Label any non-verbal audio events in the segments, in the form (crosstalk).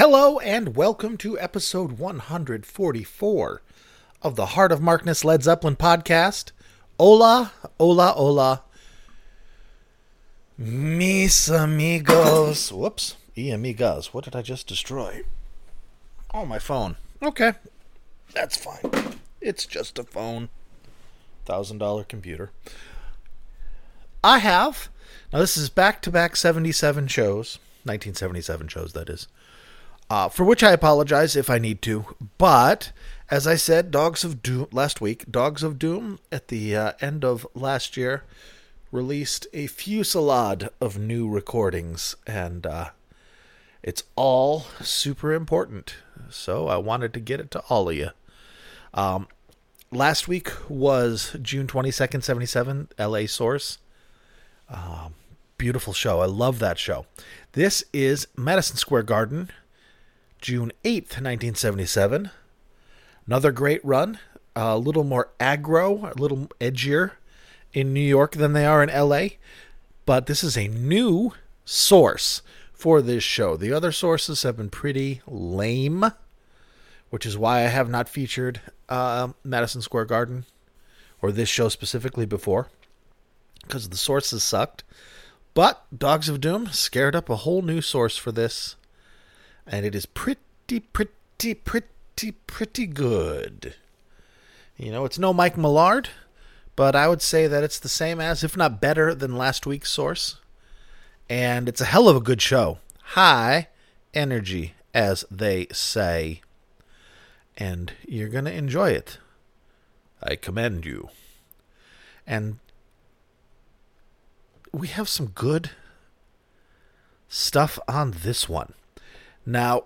Hello and welcome to episode 144 of the Heart of Markness Led Zeppelin podcast. Hola, hola, hola. Mis amigos. Whoops. E amigos. What did I just destroy? Oh, my phone. Okay. That's fine. It's just a phone. $1,000 computer. I have. Now, this is back to back 77 shows. 1977 shows, that is uh, for which I apologize if I need to. But as I said, Dogs of Doom last week, Dogs of Doom at the uh, end of last year released a fusillade of new recordings, and uh, it's all super important. So I wanted to get it to all of you. Um, last week was June 22nd, 77, LA Source. Um, beautiful show. I love that show. This is Madison Square Garden June 8th, 1977. Another great run, a little more aggro, a little edgier in New York than they are in LA. But this is a new source for this show. The other sources have been pretty lame, which is why I have not featured uh, Madison Square Garden or this show specifically before, because the sources sucked. But Dogs of Doom scared up a whole new source for this and it is pretty, pretty, pretty, pretty good. You know, it's no Mike Millard, but I would say that it's the same as, if not better than last week's source. And it's a hell of a good show. High energy, as they say. And you're going to enjoy it. I commend you. And we have some good stuff on this one. Now,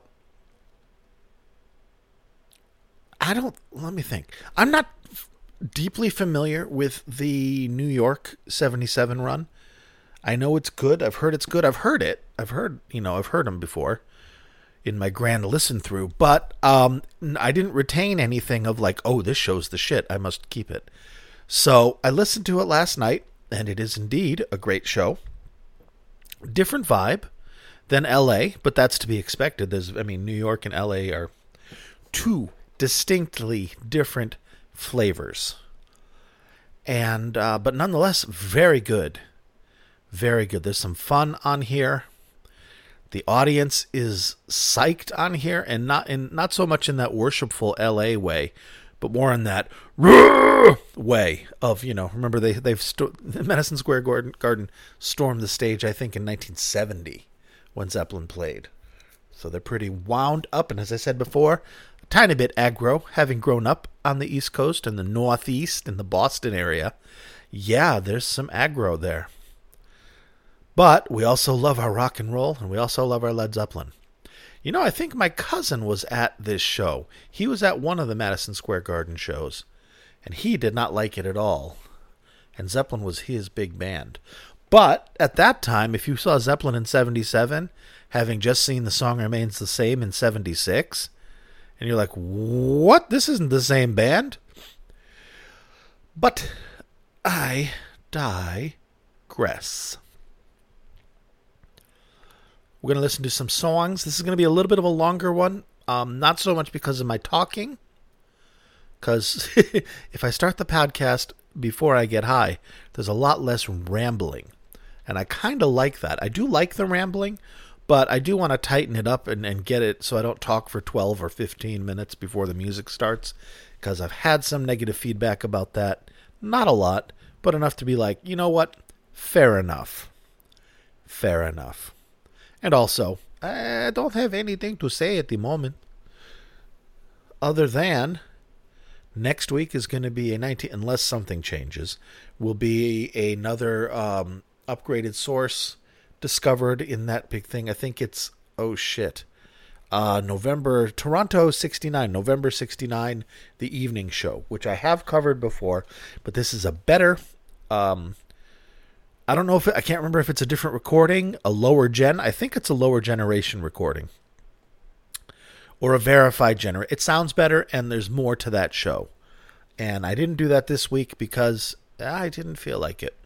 I don't, let me think. I'm not deeply familiar with the New York 77 run. I know it's good. I've heard it's good. I've heard it. I've heard, you know, I've heard them before in my grand listen through, but um, I didn't retain anything of like, oh, this show's the shit. I must keep it. So I listened to it last night, and it is indeed a great show. Different vibe than LA, but that's to be expected. There's, I mean, New York and LA are two distinctly different flavors, and uh, but nonetheless, very good, very good. There's some fun on here. The audience is psyched on here, and not in not so much in that worshipful LA way, but more in that (laughs) way of you know. Remember they they've sto- (laughs) Madison Square Garden, Garden stormed the stage, I think, in 1970 when Zeppelin played. So they're pretty wound up, and as I said before, a tiny bit aggro, having grown up on the East Coast and the Northeast in the Boston area. Yeah, there's some aggro there. But we also love our rock and roll, and we also love our Led Zeppelin. You know, I think my cousin was at this show. He was at one of the Madison Square Garden shows, and he did not like it at all. And Zeppelin was his big band. But at that time, if you saw Zeppelin in 77, having just seen the song remains the same in 76, and you're like, what? This isn't the same band? But I digress. We're going to listen to some songs. This is going to be a little bit of a longer one. Um, not so much because of my talking, because (laughs) if I start the podcast before I get high, there's a lot less rambling and I kind of like that. I do like the rambling, but I do want to tighten it up and, and get it so I don't talk for 12 or 15 minutes before the music starts because I've had some negative feedback about that. Not a lot, but enough to be like, you know what? Fair enough. Fair enough. And also, I don't have anything to say at the moment other than next week is going to be a 19 unless something changes will be another um, upgraded source discovered in that big thing. I think it's oh shit. Uh, November Toronto 69, November 69, the evening show, which I have covered before, but this is a better um I don't know if it, I can't remember if it's a different recording, a lower gen. I think it's a lower generation recording. Or a verified gener. It sounds better and there's more to that show. And I didn't do that this week because I didn't feel like it.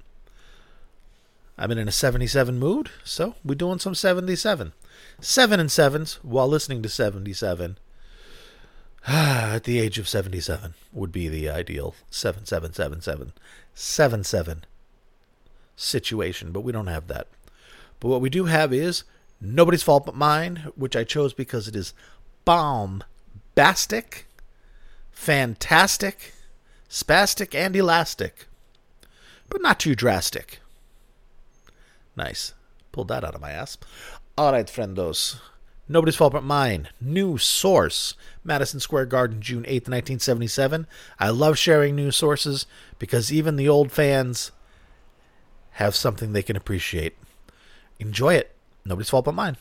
I'm in a 77 mood, so we're doing some 77. Seven and sevens while listening to 77. (sighs) At the age of 77 would be the ideal 7777 77 situation, but we don't have that. But what we do have is Nobody's Fault But Mine, which I chose because it is bombastic, fantastic, spastic, and elastic, but not too drastic. Nice. Pulled that out of my ass. All right, friendos. Nobody's Fault But Mine. New source. Madison Square Garden, June 8th, 1977. I love sharing new sources because even the old fans have something they can appreciate. Enjoy it. Nobody's fault but mine.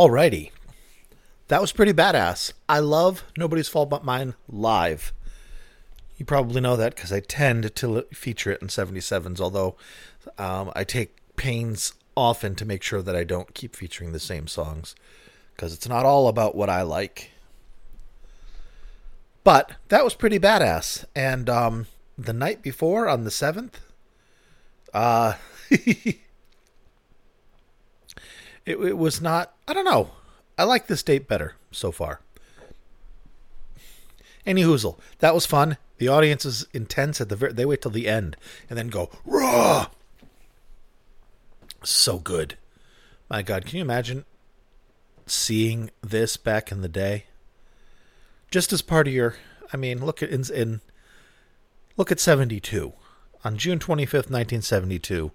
Alrighty. That was pretty badass. I love Nobody's Fault But Mine live. You probably know that because I tend to feature it in 77s, although um, I take pains often to make sure that I don't keep featuring the same songs because it's not all about what I like. But that was pretty badass. And um, the night before, on the 7th, uh, (laughs) it, it was not, I don't know. I like this date better so far. Any hoozle. That was fun. The audience is intense at the very, they wait till the end and then go raw. So good. My God, can you imagine seeing this back in the day? Just as part of your, I mean, look at in, in look at seventy two on June twenty fifth, nineteen seventy two.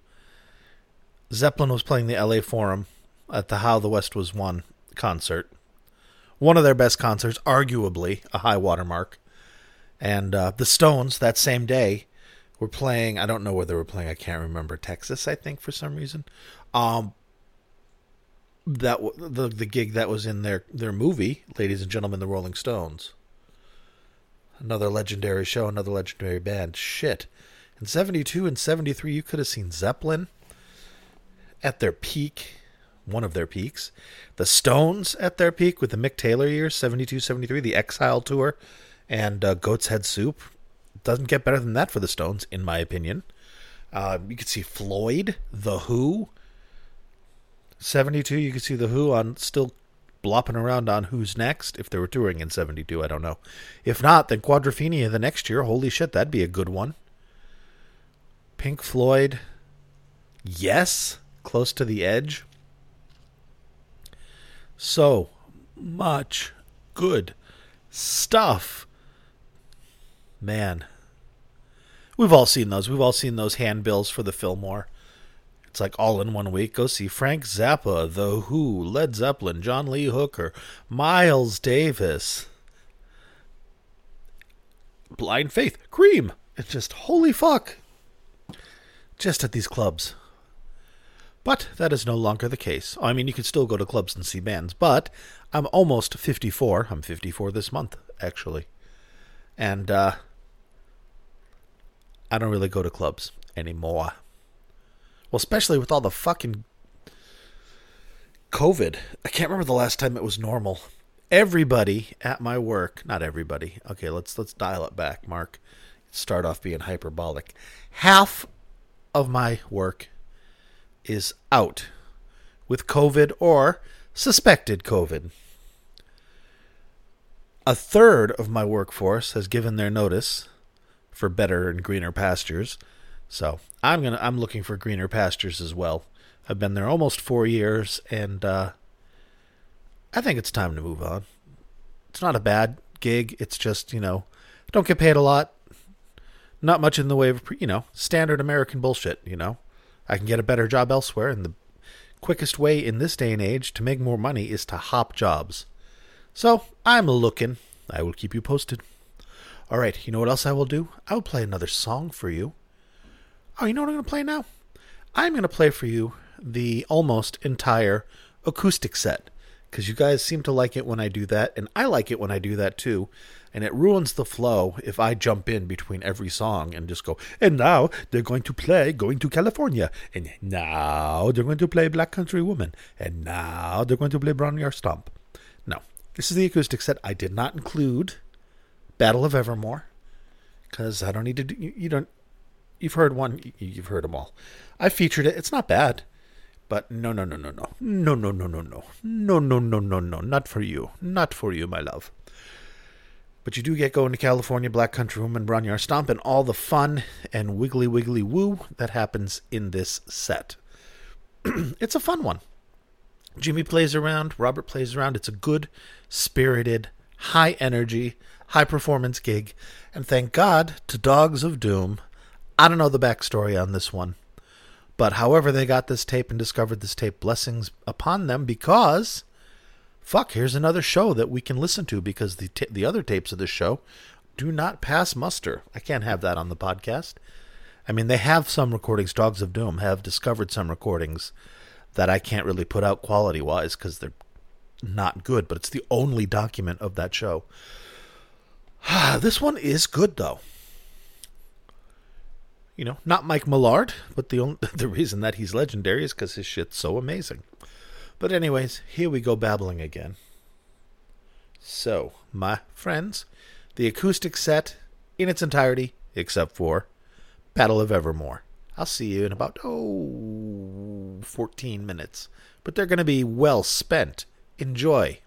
Zeppelin was playing the LA Forum at the How the West Was Won concert. One of their best concerts, arguably a high watermark. And uh, the Stones that same day were playing. I don't know where they were playing. I can't remember Texas. I think for some reason. Um, that the the gig that was in their their movie, ladies and gentlemen, the Rolling Stones. Another legendary show, another legendary band. Shit. In 72 and 73, you could have seen Zeppelin at their peak, one of their peaks. The Stones at their peak with the Mick Taylor years, 72, 73, the Exile Tour and uh, Goat's Head Soup. Doesn't get better than that for the Stones, in my opinion. Uh, you could see Floyd, The Who. 72, you could see The Who on still blopping around on Who's Next. If they were touring in 72, I don't know. If not, then Quadrophenia the next year. Holy shit, that'd be a good one. Pink Floyd. Yes, close to the edge. So much good stuff Man. We've all seen those. We've all seen those handbills for the Fillmore. It's like all in one week. Go see Frank Zappa, The Who, Led Zeppelin, John Lee Hooker, Miles Davis, Blind Faith, Cream. It's just holy fuck. Just at these clubs. But that is no longer the case. I mean, you can still go to clubs and see bands, but I'm almost 54. I'm 54 this month, actually. And uh, I don't really go to clubs anymore. Well, especially with all the fucking COVID. I can't remember the last time it was normal. Everybody at my work, not everybody. Okay, let's let's dial it back, Mark. Start off being hyperbolic. Half of my work is out with COVID or suspected COVID. A third of my workforce has given their notice for better and greener pastures. So I'm gonna I'm looking for greener pastures as well. I've been there almost four years, and uh, I think it's time to move on. It's not a bad gig. It's just you know, don't get paid a lot. Not much in the way of you know standard American bullshit. You know, I can get a better job elsewhere, and the quickest way in this day and age to make more money is to hop jobs. So I'm looking. I will keep you posted. All right, you know what else I will do? I will play another song for you. Oh, you know what I'm going to play now? I'm going to play for you the almost entire acoustic set because you guys seem to like it when I do that, and I like it when I do that too. And it ruins the flow if I jump in between every song and just go, and now they're going to play Going to California, and now they're going to play Black Country Woman, and now they're going to play Bron Y' Aur Stomp. No, this is the acoustic set. I did not include Battle of Evermore because I don't need to. Do, you, you don't. You've heard one. You've heard them all. I featured it. It's not bad, but no, no, no, no, no, no, no, no, no, no, no, no, no, no, no, not for you, not for you, my love. But you do get going to California, Black Country Woman, Bron Y' Stomp, and all the fun and wiggly wiggly woo that happens in this set. (clears throat) it's a fun one. Jimmy plays around, Robert plays around. It's a good, spirited, high energy, high performance gig. And thank God to Dogs of Doom. I don't know the backstory on this one. But however they got this tape and discovered this tape, blessings upon them because fuck, here's another show that we can listen to because the t- the other tapes of this show do not pass muster. I can't have that on the podcast. I mean, they have some recordings. Dogs of Doom have discovered some recordings that I can't really put out quality wise because they're not good, but it's the only document of that show. (sighs) this one is good though. You know, not Mike Millard, but the only, (laughs) the reason that he's legendary is because his shit's so amazing. But anyways, here we go babbling again. So, my friends, the acoustic set in its entirety, except for Battle of Evermore. I'll see you in about, oh, 14 minutes. But they're going to be well spent. Enjoy.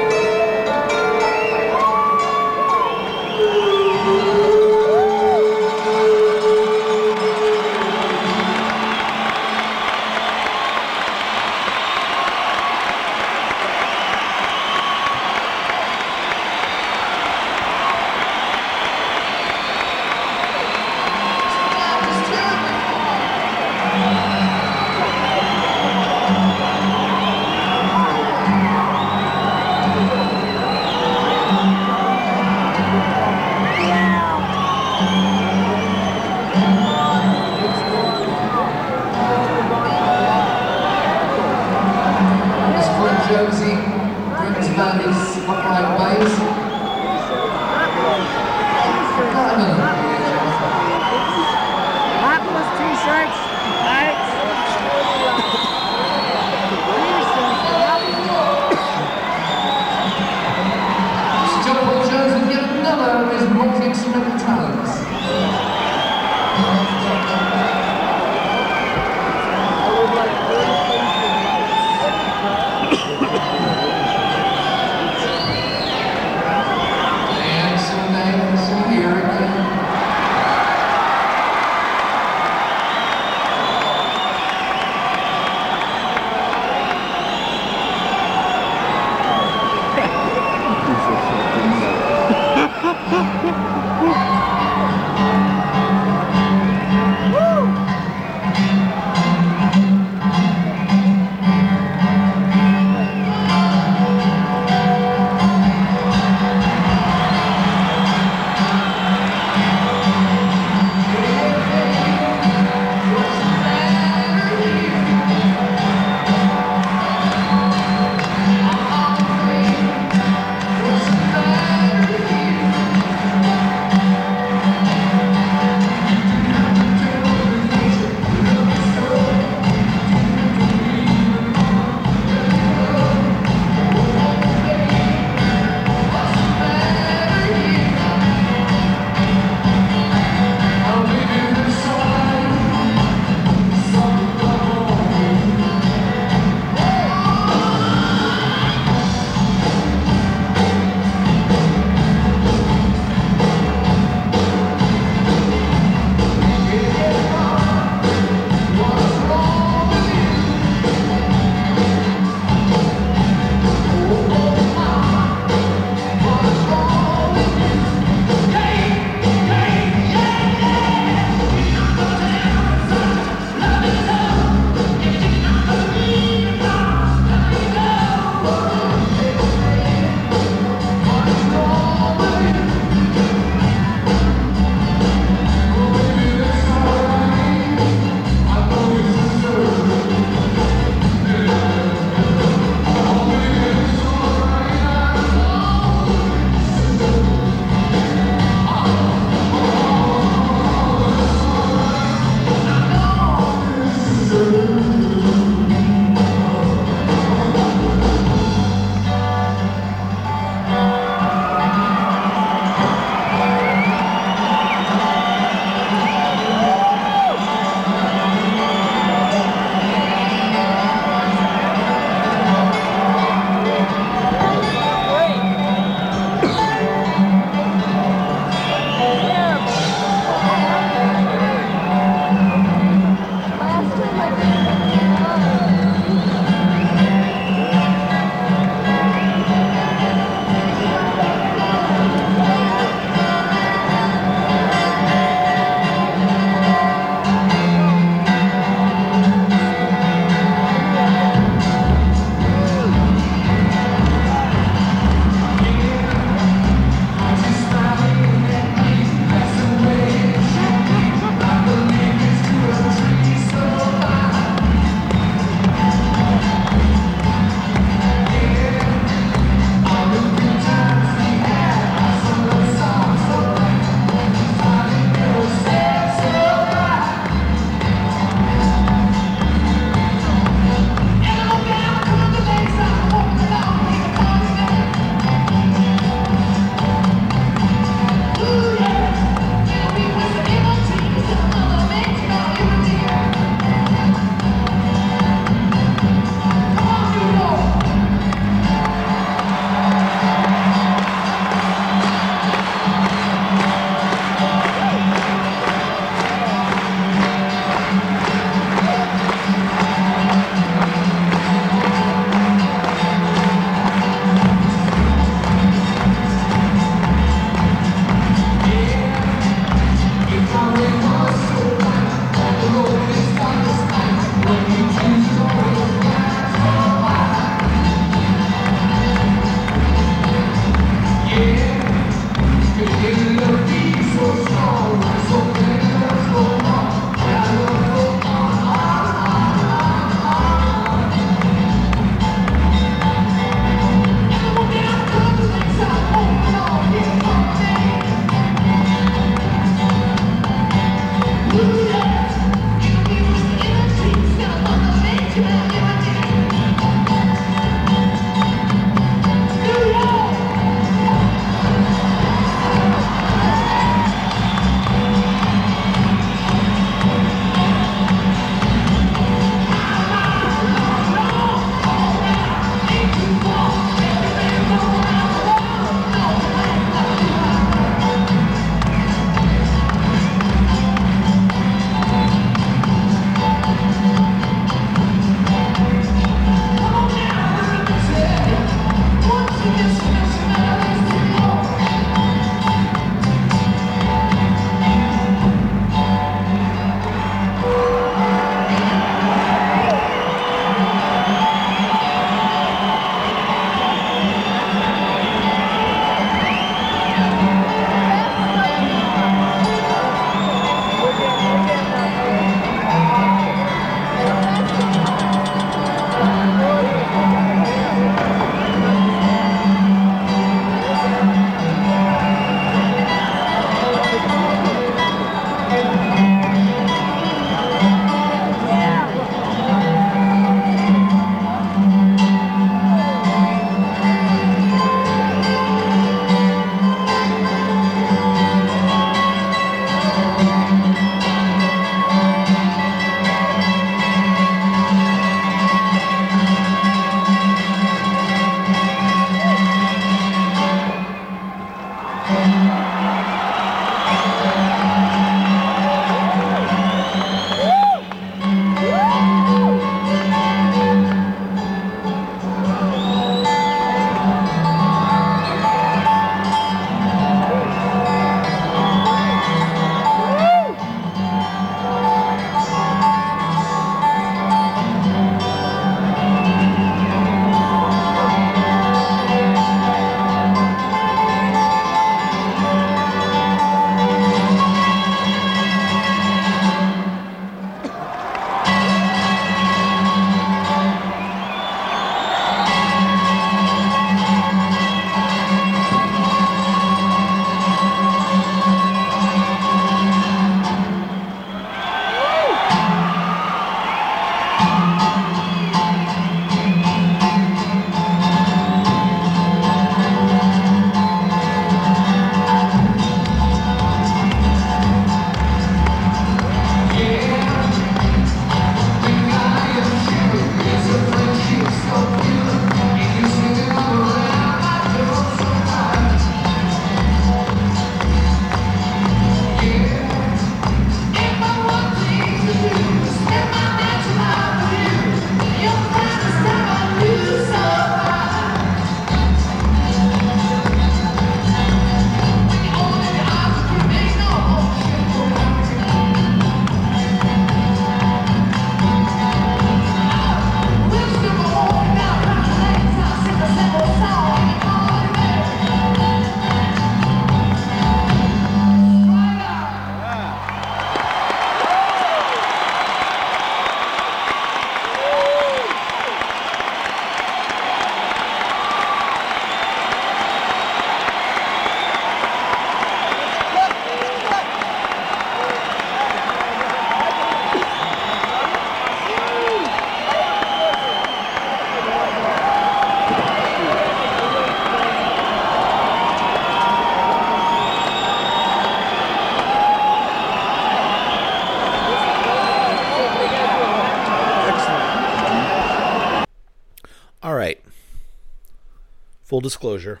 Full disclosure,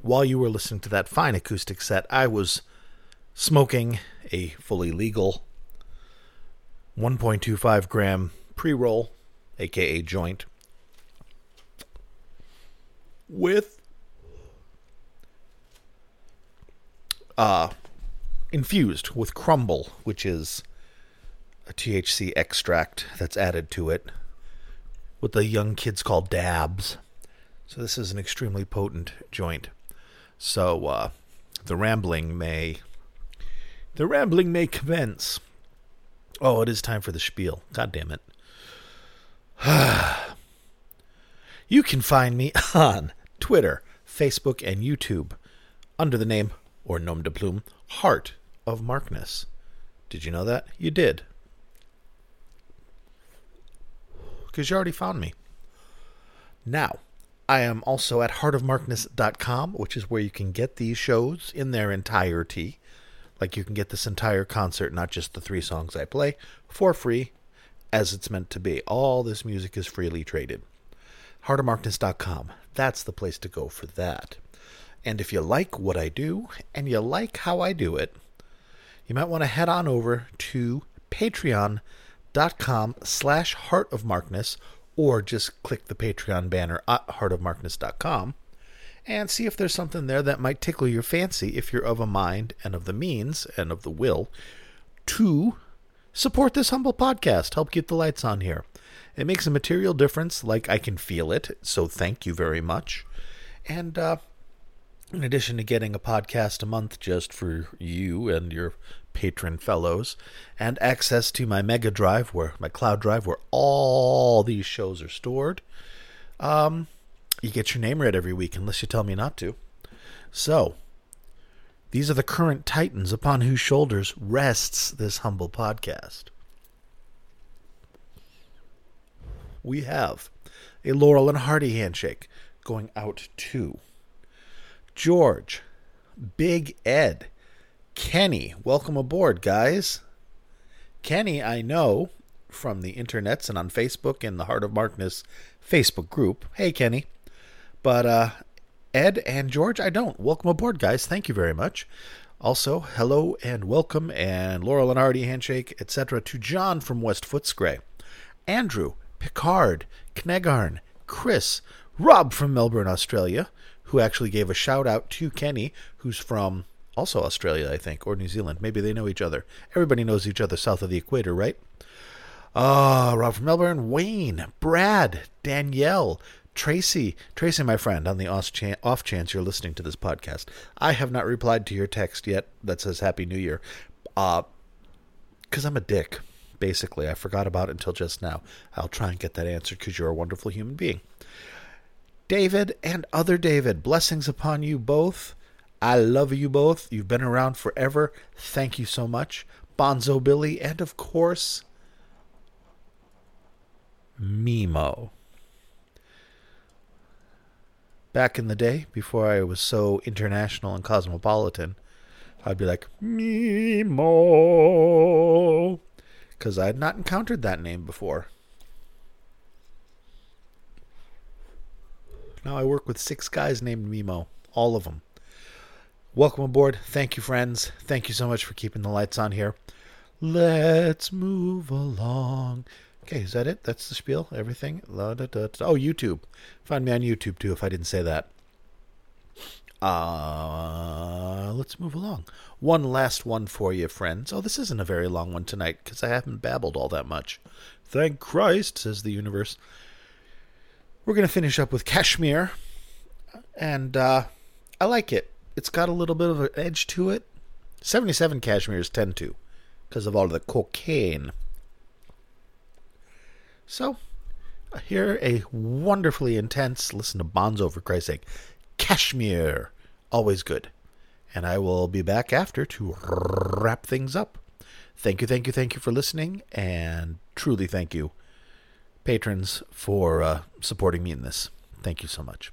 while you were listening to that fine acoustic set, I was smoking a fully legal 1.25 gram pre roll, aka joint, with uh, infused with crumble, which is a THC extract that's added to it, what the young kids call dabs. So this is an extremely potent joint. So uh, the rambling may the rambling may commence. Oh, it is time for the spiel. God damn it. (sighs) you can find me (laughs) on Twitter, Facebook, and YouTube under the name or nom de plume Heart of Markness. Did you know that? You did. Because you already found me. Now, I am also at heartofmarkness.com, which is where you can get these shows in their entirety. Like you can get this entire concert, not just the three songs I play, for free, as it's meant to be. All this music is freely traded. Heartofmarkness.com. That's the place to go for that. And if you like what I do and you like how I do it, you might want to head on over to patreon.com slash heartofmarkness or just click the Patreon banner at heartofmarkness.com and see if there's something there that might tickle your fancy if you're of a mind and of the means and of the will to support this humble podcast, help keep the lights on here. It makes a material difference, like I can feel it, so thank you very much. And uh, in addition to getting a podcast a month just for you and your patron fellows, and access to my Mega Drive, where my cloud drive, where all these shows are stored. Um, you get your name read every week, unless you tell me not to. So, these are the current titans upon whose shoulders rests this humble podcast. We have a Laurel and Hardy handshake going out to George, Big Ed, Kenny. Welcome aboard, guys. Kenny, I know from the internets and on Facebook and the Heart of Markness Facebook group. Hey, Kenny. But uh, Ed and George, I don't. Welcome aboard, guys. Thank you very much. Also, hello and welcome, and Laurel and Hardy handshake, etc., to John from West Footscray, Andrew, Picard, Knegarn, Chris, Rob from Melbourne, Australia, who actually gave a shout out to Kenny, who's from also Australia, I think, or New Zealand. Maybe they know each other. Everybody knows each other south of the equator, right? Ah, uh, Rob from Melbourne, Wayne, Brad, Danielle, Tracy, Tracy, my friend, on the off chance you're listening to this podcast, I have not replied to your text yet that says Happy New Year, uh, because I'm a dick. Basically, I forgot about it until just now. I'll try and get that answered because you're a wonderful human being. David and other David, blessings upon you both. I love you both. You've been around forever. Thank you so much. Bonzo Billy, and of course, Mimo. Back in the day, before I was so international and cosmopolitan, I'd be like, Mimo. Because I had not encountered that name before. Now I work with six guys named Mimo, all of them. Welcome aboard. Thank you, friends. Thank you so much for keeping the lights on here. Let's move along. Okay, is that it? That's the spiel? Everything? Oh, YouTube. Find me on YouTube too if I didn't say that. Uh, let's move along. One last one for you, friends. Oh, this isn't a very long one tonight because I haven't babbled all that much. Thank Christ, says the universe. We're going to finish up with Kashmir. And uh, I like it. It's got a little bit of an edge to it. 77 Kashmirs tend to because of all the cocaine. So, here a wonderfully intense, listen to Bonzo for Christ's sake, Kashmir, Always good. And I will be back after to wrap things up. Thank you, thank you, thank you for listening, and truly thank you patrons for uh, supporting me in this. Thank you so much.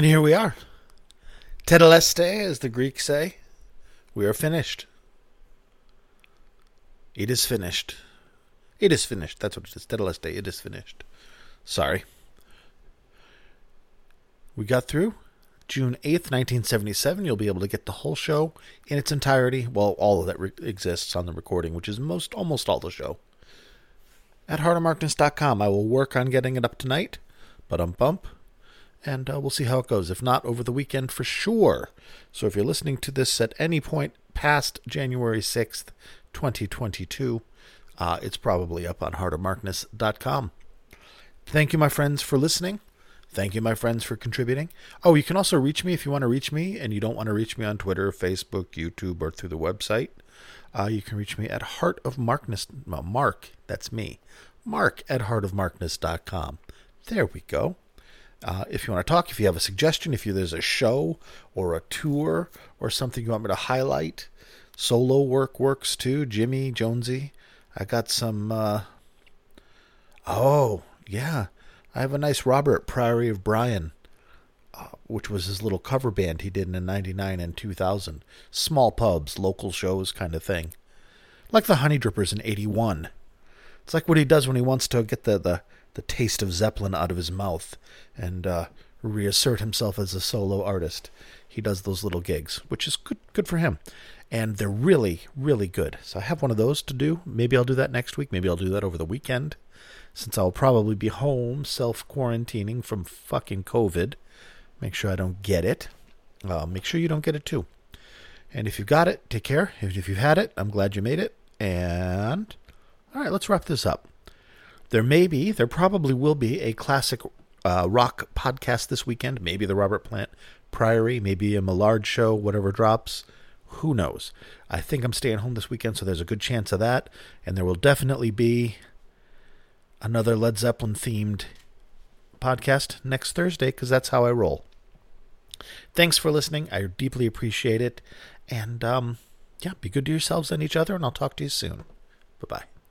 And here we are. Tetelestai, as the Greeks say. We are finished. It is finished. It is finished. That's what it is. Tetelestai, it is finished. Sorry. We got through June 8th, 1977. You'll be able to get the whole show in its entirety. Well, all of that re- exists on the recording, which is most almost all the show. At heartofmarkness.com. I will work on getting it up tonight. But um bump and uh, we'll see how it goes. If not, over the weekend for sure. So if you're listening to this at any point past January 6th, 2022, uh, it's probably up on heartofmarkness.com. Thank you, my friends, for listening. Thank you, my friends, for contributing. Oh, you can also reach me if you want to reach me and you don't want to reach me on Twitter, Facebook, YouTube, or through the website. Uh, you can reach me at Heart of Markness. Mark, that's me. Mark at heartofmarkness.com. There we go. Uh, if you want to talk, if you have a suggestion, if you, there's a show or a tour or something you want me to highlight, solo work works too. Jimmy Jonesy, I got some. Uh, oh yeah, I have a nice Robert Priory of Brion, uh, which was his little cover band he did in '99 and 2000. Small pubs, local shows, kind of thing, like the Honey Drippers in '81. It's like what he does when he wants to get the the the taste of Zeppelin out of his mouth and uh, reassert himself as a solo artist. He does those little gigs, which is good good for him. And they're really, really good. So I have one of those to do. Maybe I'll do that next week. Maybe I'll do that over the weekend, since I'll probably be home self quarantining from fucking COVID. Make sure I don't get it. Uh, make sure you don't get it too. And if you've got it, take care. If you've had it, I'm glad you made it. And all right, let's wrap this up. There may be, there probably will be a classic uh, rock podcast this weekend. Maybe the Robert Plant Priory, maybe a Millard show, whatever drops. Who knows? I think I'm staying home this weekend, so there's a good chance of that. And there will definitely be another Led Zeppelin themed podcast next Thursday because that's how I roll. Thanks for listening. I deeply appreciate it. And um, yeah, be good to yourselves and each other, and I'll talk to you soon. Bye bye.